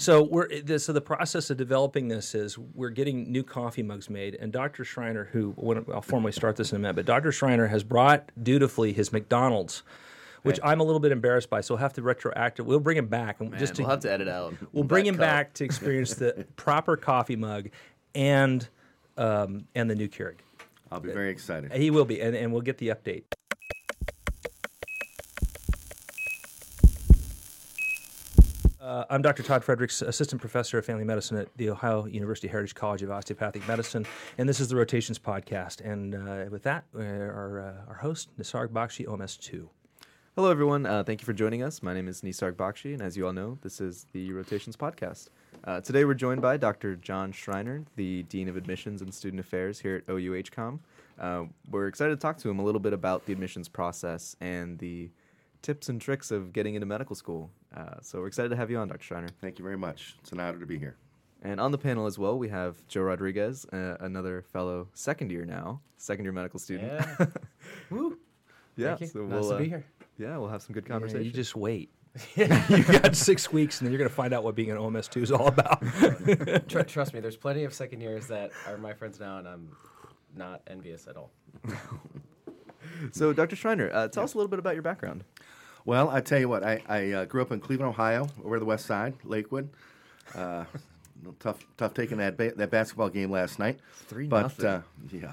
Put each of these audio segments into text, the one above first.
So we're this, so the process of developing this is we're getting new coffee mugs made, and Dr. Schreiner, who when, I'll formally start this in a minute, but Dr. Schreiner has brought dutifully his McDonald's. Which I'm a little bit embarrassed by, so we'll have to retroactive. We'll bring him back, and Man, just to, we'll have to edit out. we'll bring him cup. back to experience the proper coffee mug, and um, and the new Keurig. I'll be very excited. He will be, and, and we'll get the update. Uh, I'm Dr. Todd Fredericks, Assistant Professor of Family Medicine at The Ohio University Heritage College of Osteopathic Medicine, and this is the Rotations Podcast. And uh, with that, our, uh, our host, Nisarg Bakshi, OMS2. Hello, everyone. Uh, thank you for joining us. My name is Nisarg Bakshi, and as you all know, this is the Rotations Podcast. Uh, today, we're joined by Dr. John Schreiner, the Dean of Admissions and Student Affairs here at OUHCOM. Uh, we're excited to talk to him a little bit about the admissions process and the tips and tricks of getting into medical school. Uh, so, we're excited to have you on, Dr. Schreiner. Thank you very much. It's an honor to be here. And on the panel as well, we have Joe Rodriguez, uh, another fellow second year now, second year medical student. Yeah. Woo. yeah, Thank you. so nice we'll to be uh, here. Yeah, we'll have some good Yeah, conversation. you just wait. You've got six weeks, and then you're going to find out what being an OMS2 is all about. Tr- trust me, there's plenty of second years that are my friends now, and I'm not envious at all. So, Dr. Schreiner, uh, tell us a little bit about your background. Well, I tell you what, I, I uh, grew up in Cleveland, Ohio, over the west side, Lakewood. Uh, tough, tough taking that ba- that basketball game last night. Three but nothing. uh, yeah,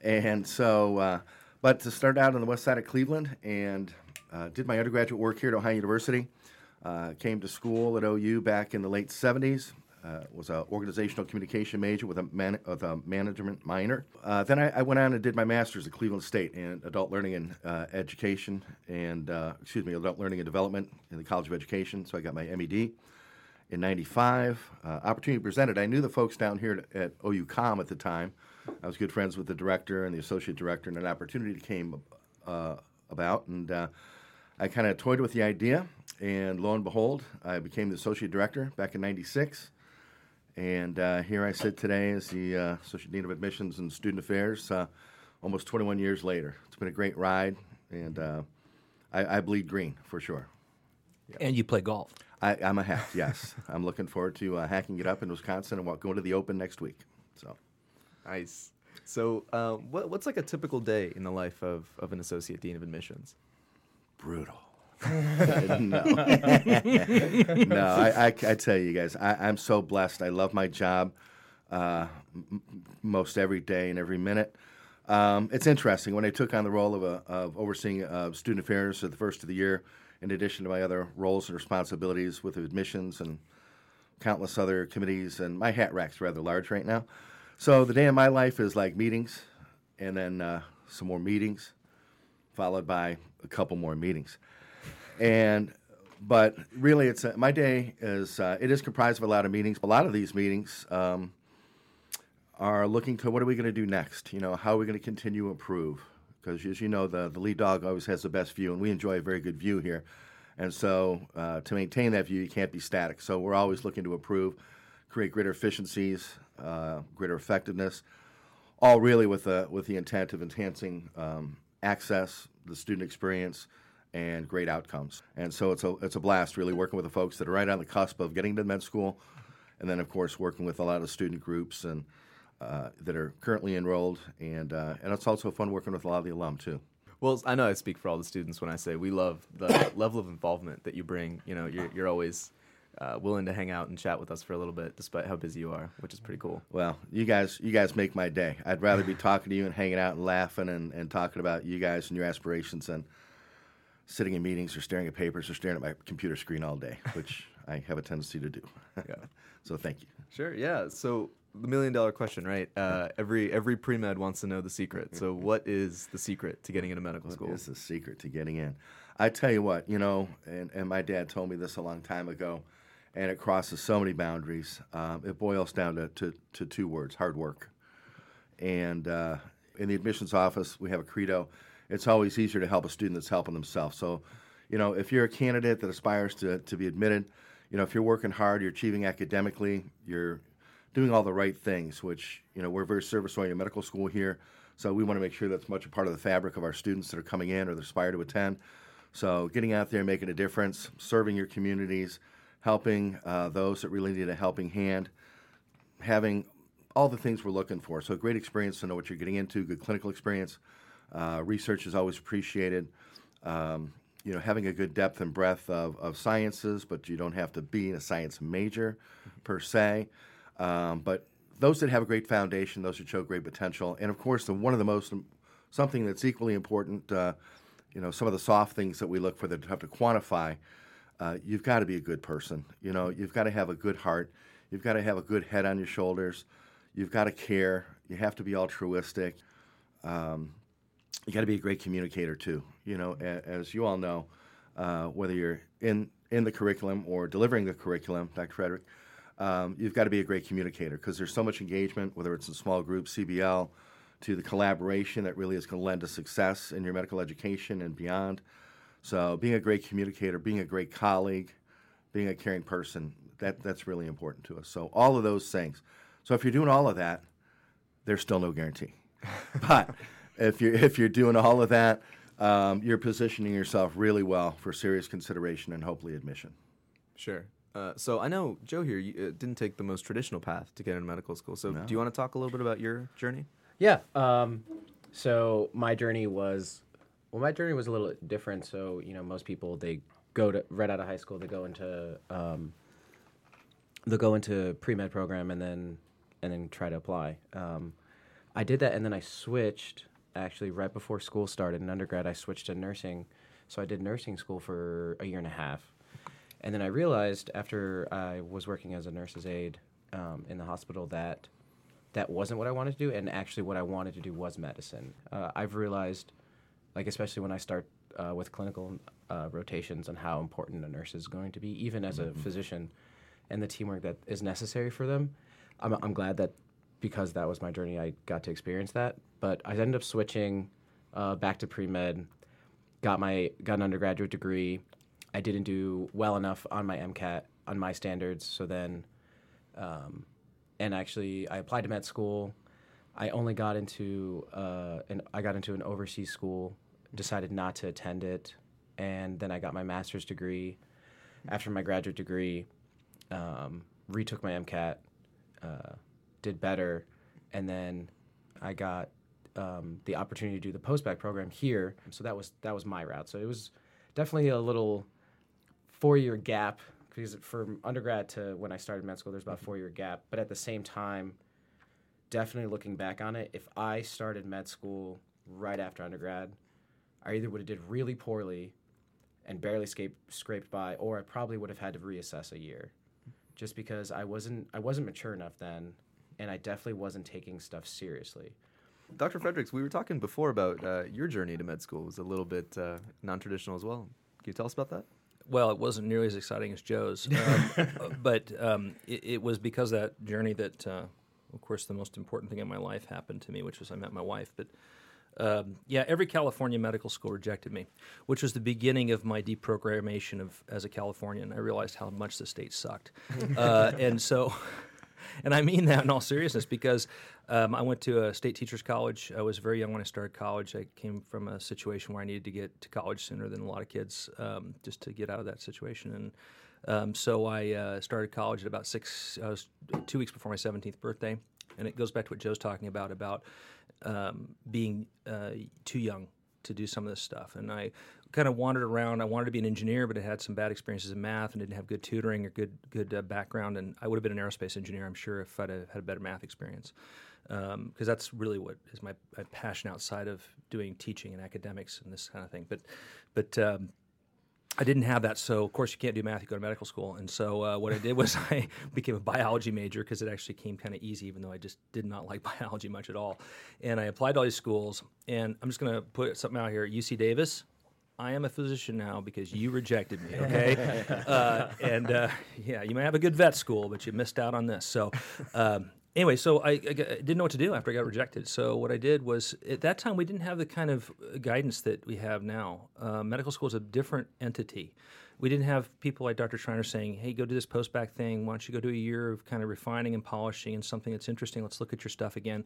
and so, uh, but to start out on the west side of Cleveland, and uh, did my undergraduate work here at Ohio University. Uh, came to school at OU back in the late '70s. Uh, was an organizational communication major with a, man- with a management minor. Uh, then I, I went on and did my master's at Cleveland State in adult learning and uh, education, and uh, excuse me, adult learning and development in the College of Education. So I got my MED in '95. Uh, opportunity presented. I knew the folks down here at, at OU Com at the time. I was good friends with the director and the associate director, and an opportunity came about, and I kind of toyed with the idea. And lo and behold, I became the associate director back in '96. And uh, here I sit today as the uh, Associate Dean of Admissions and Student Affairs, uh, almost 21 years later. It's been a great ride, and uh, I, I bleed green for sure. and you play golf. I, I'm a hack, yes. I'm looking forward to uh, hacking it up in Wisconsin and wa- going to the Open next week. So, Nice. So, uh, what, what's like a typical day in the life of, of an associate dean of admissions? brutal. No, no. I, I, I tell you guys, I, I'm so blessed. I love my job uh, m- most every day and every minute. Um, it's interesting when I took on the role of, a, of overseeing uh, student affairs at the first of the year, in addition to my other roles and responsibilities with admissions and countless other committees, and my hat rack's rather large right now. So the day of my life is like meetings, and then uh, some more meetings, followed by a couple more meetings. And but really, it's a, my day is uh, it is comprised of a lot of meetings. A lot of these meetings um, are looking to what are we going to do next? You know, how are we going to continue to improve? Because as you know, the the lead dog always has the best view, and we enjoy a very good view here. And so, uh, to maintain that view, you can't be static. So we're always looking to improve, create greater efficiencies, uh, greater effectiveness, all really with the with the intent of enhancing um, access, the student experience, and great outcomes. And so it's a it's a blast really working with the folks that are right on the cusp of getting to med school, and then of course working with a lot of student groups and uh, that are currently enrolled, and uh, and it's also fun working with a lot of the alum too. Well, I know I speak for all the students when I say we love the level of involvement that you bring. You know, you're, you're always uh, willing to hang out and chat with us for a little bit, despite how busy you are, which is pretty cool. Well, you guys, you guys make my day. I'd rather be talking to you and hanging out and laughing and, and talking about you guys and your aspirations than sitting in meetings or staring at papers or staring at my computer screen all day, which I have a tendency to do. Yeah. so thank you. Sure. Yeah. So the million dollar question, right? Uh, every every pre med wants to know the secret. So, what is the secret to getting into medical school? What is the secret to getting in? I tell you what, you know, and, and my dad told me this a long time ago, and it crosses so many boundaries. Um, it boils down to, to, to two words hard work. And uh, in the admissions office, we have a credo it's always easier to help a student that's helping themselves. So, you know, if you're a candidate that aspires to, to be admitted, you know, if you're working hard, you're achieving academically, you're doing all the right things, which, you know, we're very service oriented medical school here. So we want to make sure that's much a part of the fabric of our students that are coming in or that aspire to attend. So getting out there, making a difference, serving your communities, helping uh, those that really need a helping hand, having all the things we're looking for. So, great experience to know what you're getting into, good clinical experience. Uh, research is always appreciated. Um, you know, having a good depth and breadth of, of sciences, but you don't have to be a science major per se. Um, but those that have a great foundation, those that show great potential, and of course, the one of the most something that's equally important, uh, you know, some of the soft things that we look for that have to quantify. Uh, you've got to be a good person. You know, you've got to have a good heart. You've got to have a good head on your shoulders. You've got to care. You have to be altruistic. Um, you got to be a great communicator too. You know, a, as you all know, uh, whether you're in in the curriculum or delivering the curriculum, Dr. Frederick, um, you've got to be a great communicator because there's so much engagement, whether it's in small groups, CBL, to the collaboration that really is going to lend to success in your medical education and beyond. So, being a great communicator, being a great colleague, being a caring person, that, that's really important to us. So, all of those things. So, if you're doing all of that, there's still no guarantee. but if you're, if you're doing all of that, um, you're positioning yourself really well for serious consideration and hopefully admission. Sure. Uh, so I know Joe here you, uh, didn't take the most traditional path to get into medical school. So No. do you want to talk a little bit about your journey? Yeah. Um, so my journey was, well, my journey was a little different. So you know, most people they go to right out of high school, they go into um, they'll go into pre med program and then and then try to apply. Um, I did that, and then I switched. Actually, right before school started in undergrad, I switched to nursing. So I did nursing school for a year and a half, and then I realized after I was working as a nurse's aide um, in the hospital that that wasn't what I wanted to do, and actually what I wanted to do was medicine. Uh, I've realized, like especially when I start uh, with clinical uh, rotations, and how important a nurse is going to be, even as a physician, and the teamwork that is necessary for them. I'm, I'm glad that because that was my journey, I got to experience that. But I ended up switching uh, back to pre med, got my got an undergraduate degree. I didn't do well enough on my MCAT on my standards, so then um, and actually I applied to med school. I only got into uh, an I got into an overseas school, decided not to attend it, and then I got my master's degree. After my graduate degree, um, retook my MCAT, uh, did better, and then I got um, the opportunity to do the postbac program here. So that was that was my route. So it was definitely a little four year gap because from undergrad to when I started med school, there's about four year gap. But at the same time, definitely looking back on it, if I started med school right after undergrad, I either would have did really poorly and barely scaped, scraped by, or I probably would have had to reassess a year, just because I wasn't I wasn't mature enough then, and I definitely wasn't taking stuff seriously. Dr. Fredericks, we were talking before about uh, your journey to med school. It was a little bit uh, non traditional as well. Can you tell us about that? Well, it wasn't nearly as exciting as Joe's, um, uh, but um, it, it was because of that journey that, uh, of course, the most important thing in my life happened to me, which was I met my wife. But um, yeah, every California medical school rejected me, which was the beginning of my deprogrammation of as a Californian. I realized how much the state sucked, uh, and so. And I mean that in all seriousness because um, I went to a state teachers college. I was very young when I started college. I came from a situation where I needed to get to college sooner than a lot of kids um, just to get out of that situation. And um, so I uh, started college at about six, I was two weeks before my 17th birthday. And it goes back to what Joe's talking about about um, being uh, too young to do some of this stuff. And I kind of wandered around. I wanted to be an engineer, but I had some bad experiences in math and didn't have good tutoring or good good uh, background. And I would have been an aerospace engineer, I'm sure, if I'd had a better math experience. Because um, that's really what is my, my, passion outside of doing teaching and academics and this kind of thing. But but um, I didn't have that, so of course you can't do math. You go to medical school, and so uh, what I did was I became a biology major because it actually came kind of easy, even though I just did not like biology much at all. And I applied to all these schools, and I'm just going to put something out here: UC Davis. I am a physician now because you rejected me. Okay, uh, and uh, yeah, you may have a good vet school, but you missed out on this. So. Um, anyway, so I, I, didn't know what to do after I got rejected. So what I did was at that time we didn't have the kind of guidance that we have now. Uh, medical school is a different entity. We didn't have people like Dr. Schreiner saying, "Hey, go do this post-bac thing. Why don't you go do a year of kind of refining and polishing and something that's interesting? Let's look at your stuff again."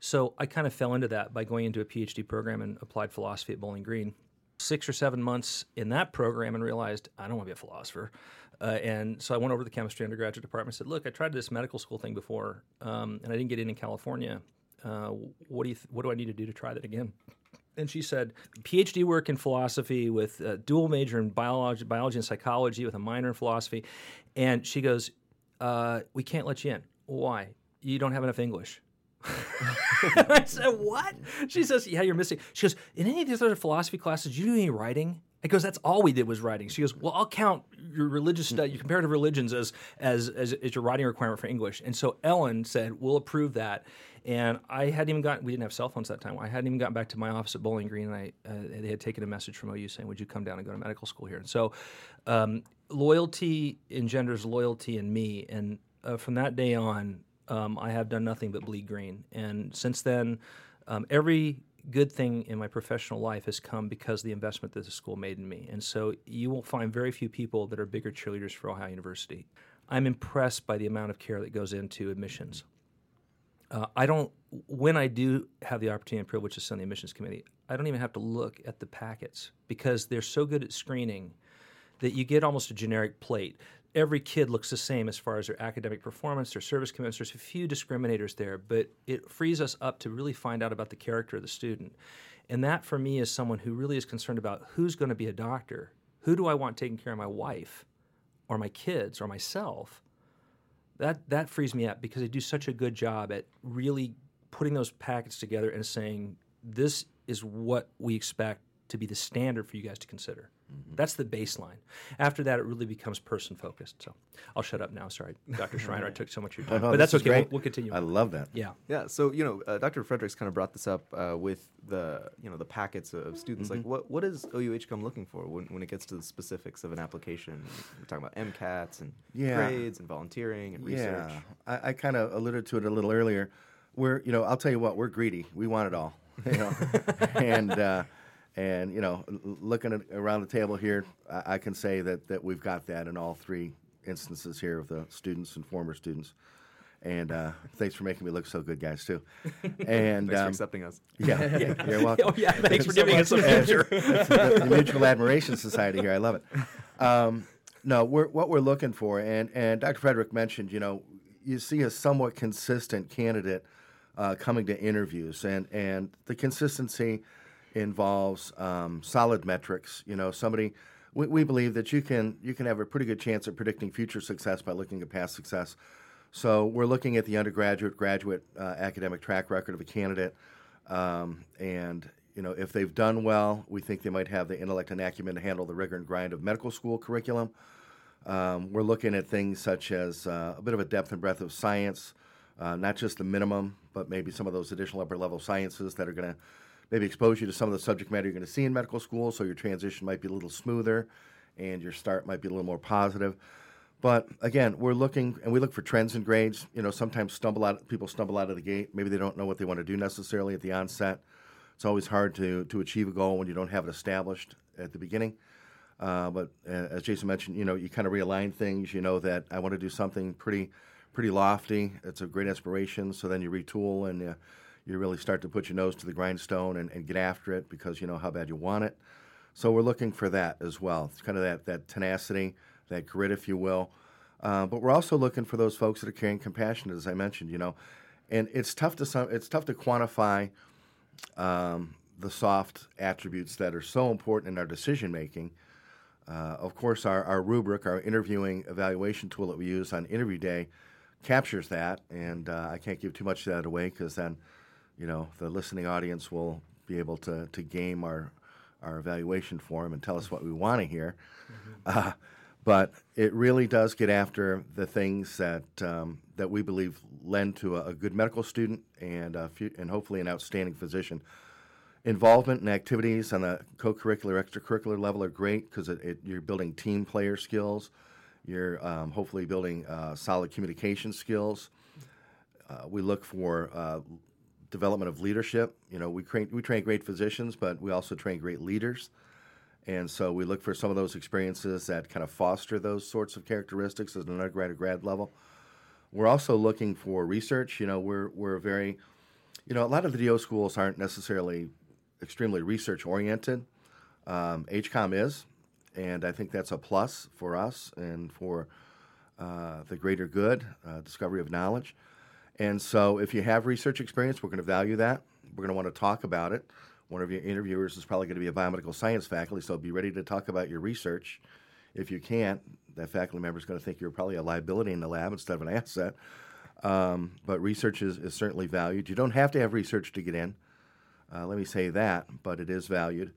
So I kind of fell into that by going into a PhD program in applied philosophy at Bowling Green six or seven months in that program and realized I don't want to be a philosopher. Uh, and so I went over to the chemistry undergraduate department and said, Look, I tried this medical school thing before, um, and I didn't get in in California. Uh, what, do you th- what do I need to do to try that again? And she said, PhD work in philosophy with a dual major in biology, biology and psychology with a minor in philosophy. And she goes, uh, We can't let you in. Why? You don't have enough English. I said, What? She says, Yeah, you're missing. She goes, In any of these other philosophy classes, did you do any writing? I goes, That's all we did was writing. She goes, Well, I'll count your religious study, your comparative religions as, as, as, as your writing requirement for English. And so Ellen said, We'll approve that. And I hadn't even gotten, we didn't have cell phones that time. I hadn't even gotten back to my office at Bowling Green. And I, uh, they had taken a message from OU saying, Would you come down and go to medical school here? And so um, loyalty engenders loyalty in me. And uh, from that day on, um, I have done nothing but bleed green. And since then, um, every good thing in my professional life has come because the investment that the school made in me. And so you will find very few people that are bigger cheerleaders for Ohio University. I'm impressed by the amount of care that goes into admissions. Uh, I don't, when I do have the opportunity and privilege to sit on the admissions committee, I don't even have to look at the packets because they're so good at screening that you get almost a generic plate every kid looks the same as far as their academic performance, their service commitments. There's a few discriminators there, but it frees us up to really find out about the character of the student. And that for me is someone who really is concerned about who's going to be a doctor. Who do I want taking care of my wife or my kids or myself? That that frees me up because they do such a good job at really putting those packets together and saying this is what we expect to be the standard for you guys to consider. Mm-hmm. That's the baseline. After that, it really becomes person focused. So I'll shut up now. Sorry, Dr. Schreiner, I took so much of your time. no, but that's okay. We'll, we'll continue. I love that. yeah. Yeah. So you know, uh, Dr. Fredericks kind of brought this up uh, with the you know the packets of students. Like, what what is OUHCOM looking for when, when it gets to the specifics of an application? We're talking about MCATs and Yeah. grades and volunteering and research. Yeah, I, I kind of alluded to it a little earlier. We're, you know, I'll tell you what, we're greedy. We want it all, you know, and uh, and you know, looking at, around the table here, I, I can say that that we've got that in all three instances here of the students and former students. And uh, thanks for making me look so good, guys, too. And Thanks for um, accepting us. yeah, you're welcome. Oh yeah. Thanks for giving us a picture. the, the Mutual Admiration Society here. I love it. Um, no, we're, what we're looking for, and, and Dr. Frederick mentioned, you know, you see a somewhat consistent candidate uh, coming to interviews, and, and the consistency involves um, solid metrics. You know, somebody. We, we believe that you can you can have a pretty good chance at predicting future success by looking at past success. So we're looking at the undergraduate, graduate uh, academic track record of a candidate, um, and you know if they've done well, we think they might have the intellect and acumen to handle the rigor and grind of medical school curriculum. Um, we're looking at things such as uh, a bit of a depth and breadth of science, uh, not just the minimum, but maybe some of those additional upper level sciences that are going to maybe expose you to some of the subject matter you're going to see in medical school, so your transition might be a little smoother and your start might be a little more positive. But again, we're looking and we look for trends in grades. You know, sometimes stumble out people stumble out of the gate. Maybe they don't know what they want to do necessarily at the onset. It's always hard to to achieve a goal when you don't have it established at the beginning. Uh, but as Jason mentioned, you know, you kind of realign things. You know that I want to do something pretty, pretty lofty. It's a great inspiration. So then you retool and uh, you really start to put your nose to the grindstone and, and get after it because you know how bad you want it. So we're looking for that as well. It's kind of that that tenacity, that grit, if you will. Uh, but we're also looking for those folks that are carrying compassion, as I mentioned. You know, and it's tough to some, it's tough to quantify um, the soft attributes that are so important in our decision making. Uh, of course, our, our rubric, our interviewing evaluation tool that we use on interview day, captures that, and uh, I can't give too much of that away because then, you know, the listening audience will be able to, to game our our evaluation form and tell us what we want to hear. Uh, but it really does get after the things that um, that we believe lend to a, a good medical student and a fu- and hopefully an outstanding physician. Involvement and activities on the co-curricular extracurricular level are great because it, it, you're building team player skills. You're um, hopefully building uh, solid communication skills. Uh, we look for uh, development of leadership you know we train, we train great physicians but we also train great leaders and so we look for some of those experiences that kind of foster those sorts of characteristics at an undergrad or grad level we're also looking for research you know we're, we're very you know a lot of the DO schools aren't necessarily extremely research oriented. Um, HCOM is, and I think that's a plus for us and for uh, the greater good, uh, discovery of knowledge. And so, if you have research experience, we're going to value that. We're going to want to talk about it. One of your interviewers is probably going to be a biomedical science faculty, so be ready to talk about your research. If you can't, that faculty member is going to think you're probably a liability in the lab instead of an asset. Um, but research is, is certainly valued. You don't have to have research to get in. Uh, let me say that, but it is valued.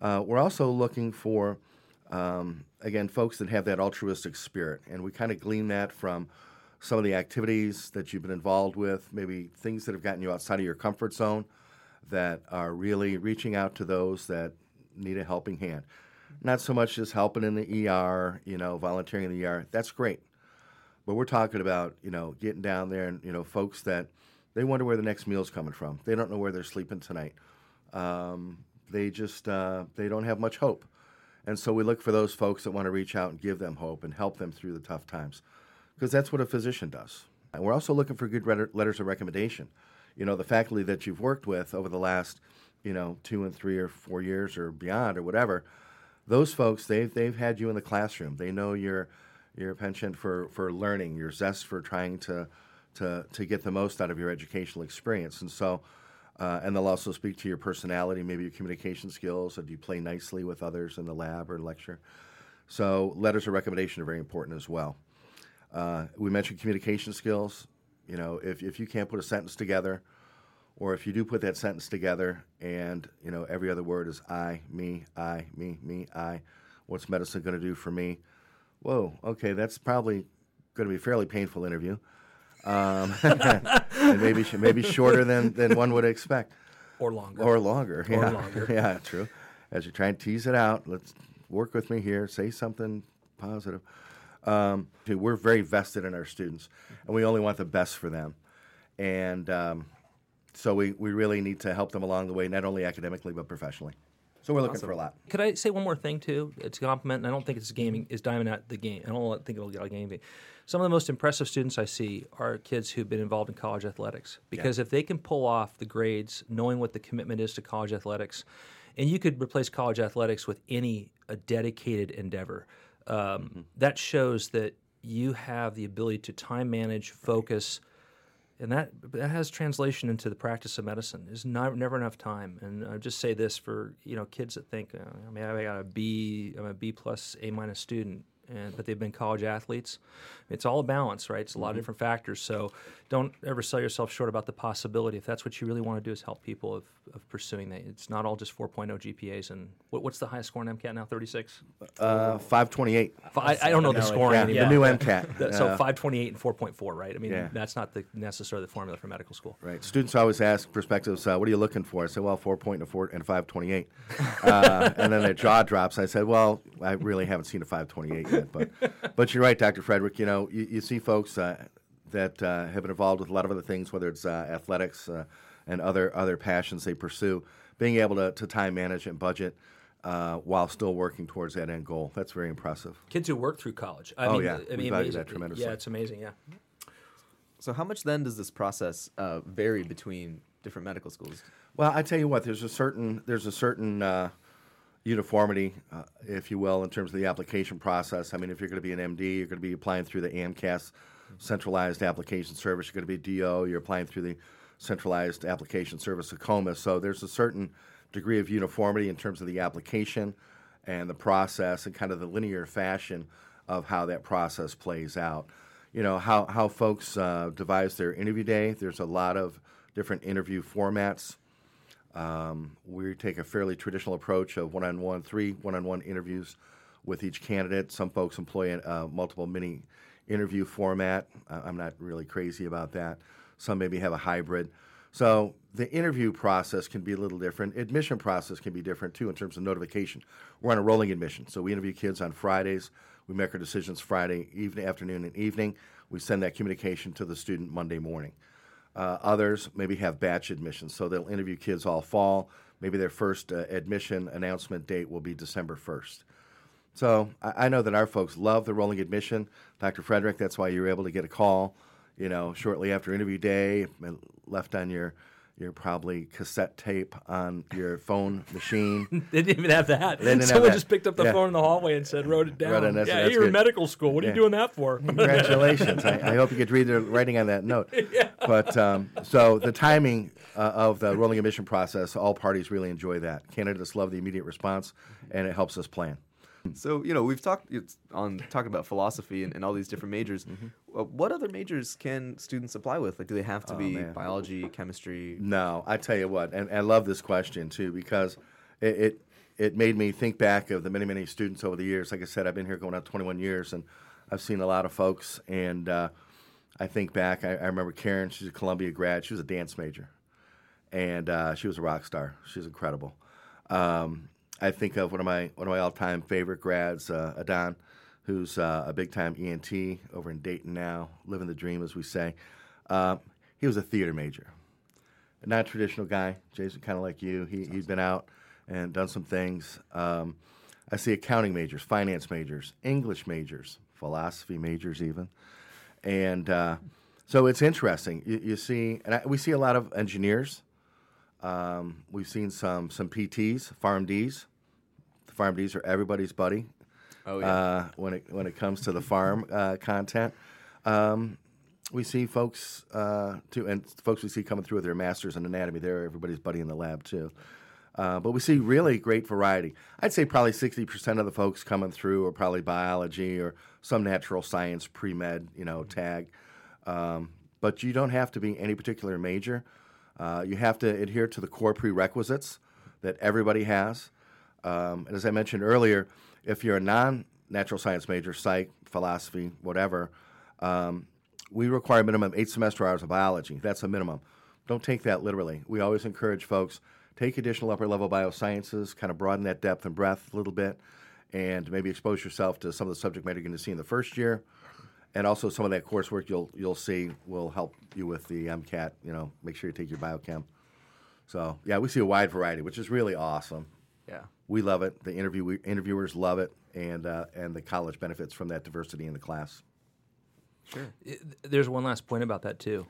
Uh, we're also looking for, um, again, folks that have that altruistic spirit, and we kind of glean that from some of the activities that you've been involved with, maybe things that have gotten you outside of your comfort zone that are really reaching out to those that need a helping hand. Not so much just helping in the ER, you know, volunteering in the ER. That's great. But we're talking about, you know, getting down there and, you know, folks that they wonder where the next meal's coming from. They don't know where they're sleeping tonight. Um, they just, uh, they don't have much hope. And so we look for those folks that want to reach out and give them hope and help them through the tough times because that's what a physician does. And we're also looking for good letters of recommendation. You know, the faculty that you've worked with over the last, you know, two and three or four years or beyond or whatever, those folks, they've, they've had you in the classroom. They know your, your penchant for, for learning, your zest for trying to, to, to get the most out of your educational experience. And so, uh, and they'll also speak to your personality, maybe your communication skills, or do you play nicely with others in the lab or lecture? So, letters of recommendation are very important as well. Uh, we mentioned communication skills. You know, if, if you can't put a sentence together, or if you do put that sentence together and, you know, every other word is I, me, I, me, me, I, what's medicine going to do for me? Whoa, okay, that's probably going to be a fairly painful interview. Um, and maybe, maybe shorter than, than one would expect. Or longer. Or longer. Or yeah. longer. yeah, true. As you try and tease it out, let's work with me here. Say something positive. Um, we're very vested in our students, and we only want the best for them. And um, so we, we really need to help them along the way, not only academically, but professionally. So we're looking for a lot. Could I say one more thing too? It's a compliment, and I don't think it's gaming. Is diving at the game. I don't think it'll get a gaming. Some of the most impressive students I see are kids who've been involved in college athletics. Because if they can pull off the grades, knowing what the commitment is to college athletics, and you could replace college athletics with any a dedicated endeavor. Um, mm-hmm. That shows that you have the ability to time manage, focus and that that has translation into the practice of medicine. There's not, never enough time, and I just say this for you know kids that think, uh, I mean, I got a B, I'm a B plus A minus student and but they've been college athletes. It's all a balance, right? It's a lot mm-hmm. of different factors. So don't ever sell yourself short about the possibility. If that's what you really want to do, is help people of, of pursuing that. It's not all just 4.0 GPAs. And what, what's the highest score in MCAT now? 36. Uh, 528. I, I, don't know the scoring. Yeah, yeah. the new MCAT. so 528 and 4.4, right? I mean, yeah. that's not the necessarily the formula for medical school. Right. Students always ask prospectives, uh, "What are you looking for?" I say, "Well, 4 point and, 4 and 528," uh, and then their jaw drops. I said, "Well, I really haven't seen a 528 yet, but." but you're right, Dr. Frederick. You know, you, you see folks uh, that uh, have been involved with a lot of other things, whether it's uh, athletics uh, and other other passions they pursue. Being able to, to time manage and budget uh, while still working towards that end goal. That's very impressive. Kids who work through college. I oh, mean, yeah. I mean, we value that tremendously. Yeah, it's amazing, yeah. So, how much then does this process uh, vary between different medical schools? Well, I tell you what, there's a certain there's a certain uh, uniformity, uh, if you will, in terms of the application process. I mean, if you're going to be an MD, you're going to be applying through the AMCAS centralized application service. You're going to be DO, you're applying through the centralized application service of COMA. So there's a certain degree of uniformity in terms of the application and the process and kind of the linear fashion of how that process plays out. You know, how, how folks uh, devise their interview day. There's a lot of different interview formats um, we take a fairly traditional approach of one on one, three one on one interviews with each candidate. Some folks employ a uh, multiple mini interview format. Uh, I'm not really crazy about that. Some maybe have a hybrid. So the interview process can be a little different. Admission process can be different too in terms of notification. We're on a rolling admission, so we interview kids on Fridays. We make our decisions Friday evening, afternoon, and evening. We send that communication to the student Monday morning. Uh, others maybe have batch admissions, so they'll interview kids all fall. Maybe their first uh, admission announcement date will be December 1st. So I, I, know that our folks love the rolling admission. Dr. Frederick, that's why you were able to get a call, you know, shortly after interview day, left on your your probably cassette tape on your phone machine. They didn't even have that. have Someone that. just picked up the Yeah. phone in the hallway and said, "Wrote it down." Wrote it, that's- yeah, that's you're in medical school. What are you doing that for? Congratulations! I, I hope you could read the writing on that note. yeah. But um, so the timing uh, of the rolling admission process, all parties really enjoy that. Candidates love the immediate response, and it helps us plan. So you know we've talked it's on talking about philosophy and, and all these different majors. Uh, what other majors can students apply with? Like, do they have to Oh, be man. biology, chemistry? No, I tell you what, and, and I love this question too because it, it it made me think back of the many many students over the years. Like I said, I've been here going on 21 years, and I've seen a lot of folks. And uh, I think back, I, I remember Karen. She's a Columbia grad. She was a dance major, and uh, she was a rock star. She was incredible. Um, I think of one of my one of my all time favorite grads, uh, Adon, who's uh, a big time ENT over in Dayton now, living the dream as we say. Uh, he was a theater major a non-traditional guy. Jason, kind of like you. He he's been out and done some things. Um, I see accounting majors, finance majors, English majors, philosophy majors, even, and uh, so it's interesting. You, you see, and I, we see a lot of engineers. Um, we've seen some some PTs, PharmDs. The PharmDs are everybody's buddy Oh yeah. uh, when it when it comes to the pharm uh, content. Um, we see folks uh, too, and folks we see coming through with their masters in anatomy. They're everybody's buddy in the lab too. Uh, but we see really great variety. I'd say probably sixty percent of the folks coming through are probably biology or some natural science pre med, you know, tag. Um, but you don't have to be any particular major. Uh, you have to adhere to the core prerequisites that everybody has. Um, and as I mentioned earlier, if you're a non natural science major, psych, philosophy, whatever, um, we require a minimum eight semester hours of biology. That's a minimum. Don't take that literally. We always encourage folks take additional upper level biosciences, kind of broaden that depth and breadth a little bit, and maybe expose yourself to some of the subject matter you're going to see in the first year, and also some of that coursework you'll you'll see will help you with the MCAT. You know, make sure you take your biochem. So yeah, we see a wide variety, which is really awesome. yeah. We love it. The interview interviewers love it, and uh, and the college benefits from that diversity in the class. Sure. There's one last point about that too.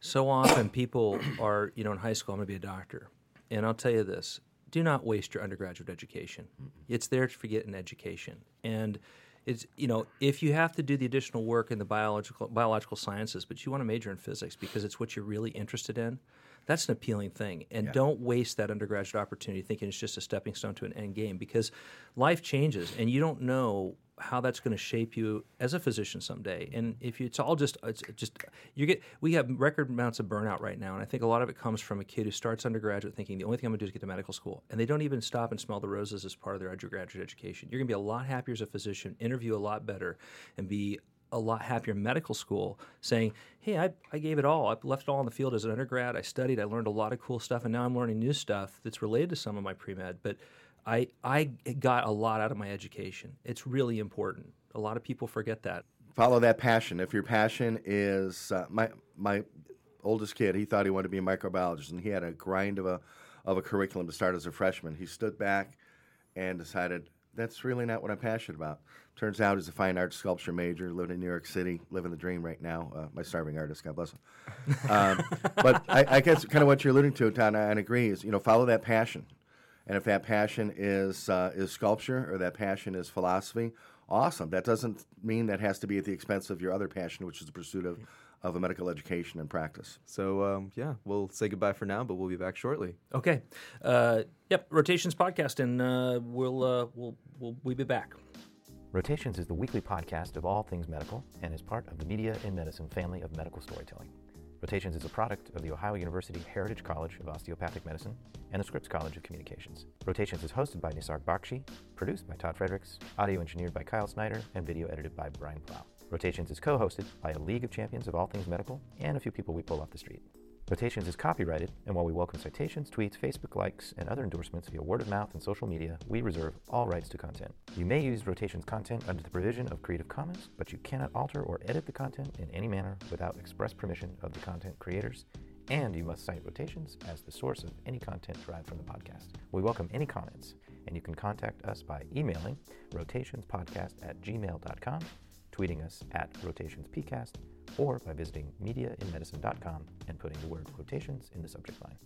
So often people are, you know, in high school, I'm going to be a doctor, and I'll tell you this: do not waste your undergraduate education. It's there to get an education, and it's you know if you have to do the additional work in the biological biological sciences, but you want to major in physics because it's what you're really interested in. That's an appealing thing, and don't waste that undergraduate opportunity thinking it's just a stepping stone to an end game because life changes, and you don't know how that's going to shape you as a physician someday. And if you, it's all just it's just you get we have record amounts of burnout right now, and I think a lot of it comes from a kid who starts undergraduate thinking the only thing I'm going to do is get to medical school, and they don't even stop and smell the roses as part of their undergraduate education. You're going to be a lot happier as a physician, interview a lot better, and be a lot happier medical school saying, Hey, I, I gave it all. I left it all in the field as an undergrad. I studied, I learned a lot of cool stuff, and now I'm learning new stuff that's related to some of my pre med. But I, I got a lot out of my education. It's really important. A lot of people forget that. Follow that passion. If your passion is uh, my my oldest kid, he thought he wanted to be a microbiologist, and he had a grind of a of a curriculum to start as a freshman. He stood back and decided that's really not what I'm passionate about. Turns out he's a fine arts sculpture major, living in New York City, living the dream right now. Uh, my starving artist, God bless him. Um, but I, I guess kind of what you're alluding to, Todd, and I agree is you know follow that passion, and if that passion is uh, is sculpture or that passion is philosophy, awesome. That doesn't mean that has to be at the expense of your other passion, which is the pursuit of, of a medical education and practice. So um, yeah, we'll say goodbye for now, but we'll be back shortly. Okay. Uh, yep. Rotations podcast, and uh, we'll, uh, we'll we'll we'll be back. Rotations is the weekly podcast of all things medical and is part of the Media in Medicine family of medical storytelling. Rotations is a product of the Ohio University Heritage College of Osteopathic Medicine and the Scripps College of Communications. Rotations is hosted by Nisarg Bakshi, produced by Todd Fredericks, audio engineered by Kyle Snyder, and video edited by Brian Plow. Rotations is co hosted by a league of champions of all things medical and a few people we pull off the street. Rotations is copyrighted, and while we welcome citations, tweets, Facebook likes, and other endorsements via word of mouth and social media, we reserve all rights to content. You may use Rotations content under the provision of Creative Commons, but you cannot alter or edit the content in any manner without express permission of the content creators, and you must cite Rotations as the source of any content derived from the podcast. We welcome any comments, and you can contact us by emailing rotationspodcast at gmail.com, tweeting us at rotationspcast, or by visiting mediainmedicine.com and putting the word quotations in the subject line.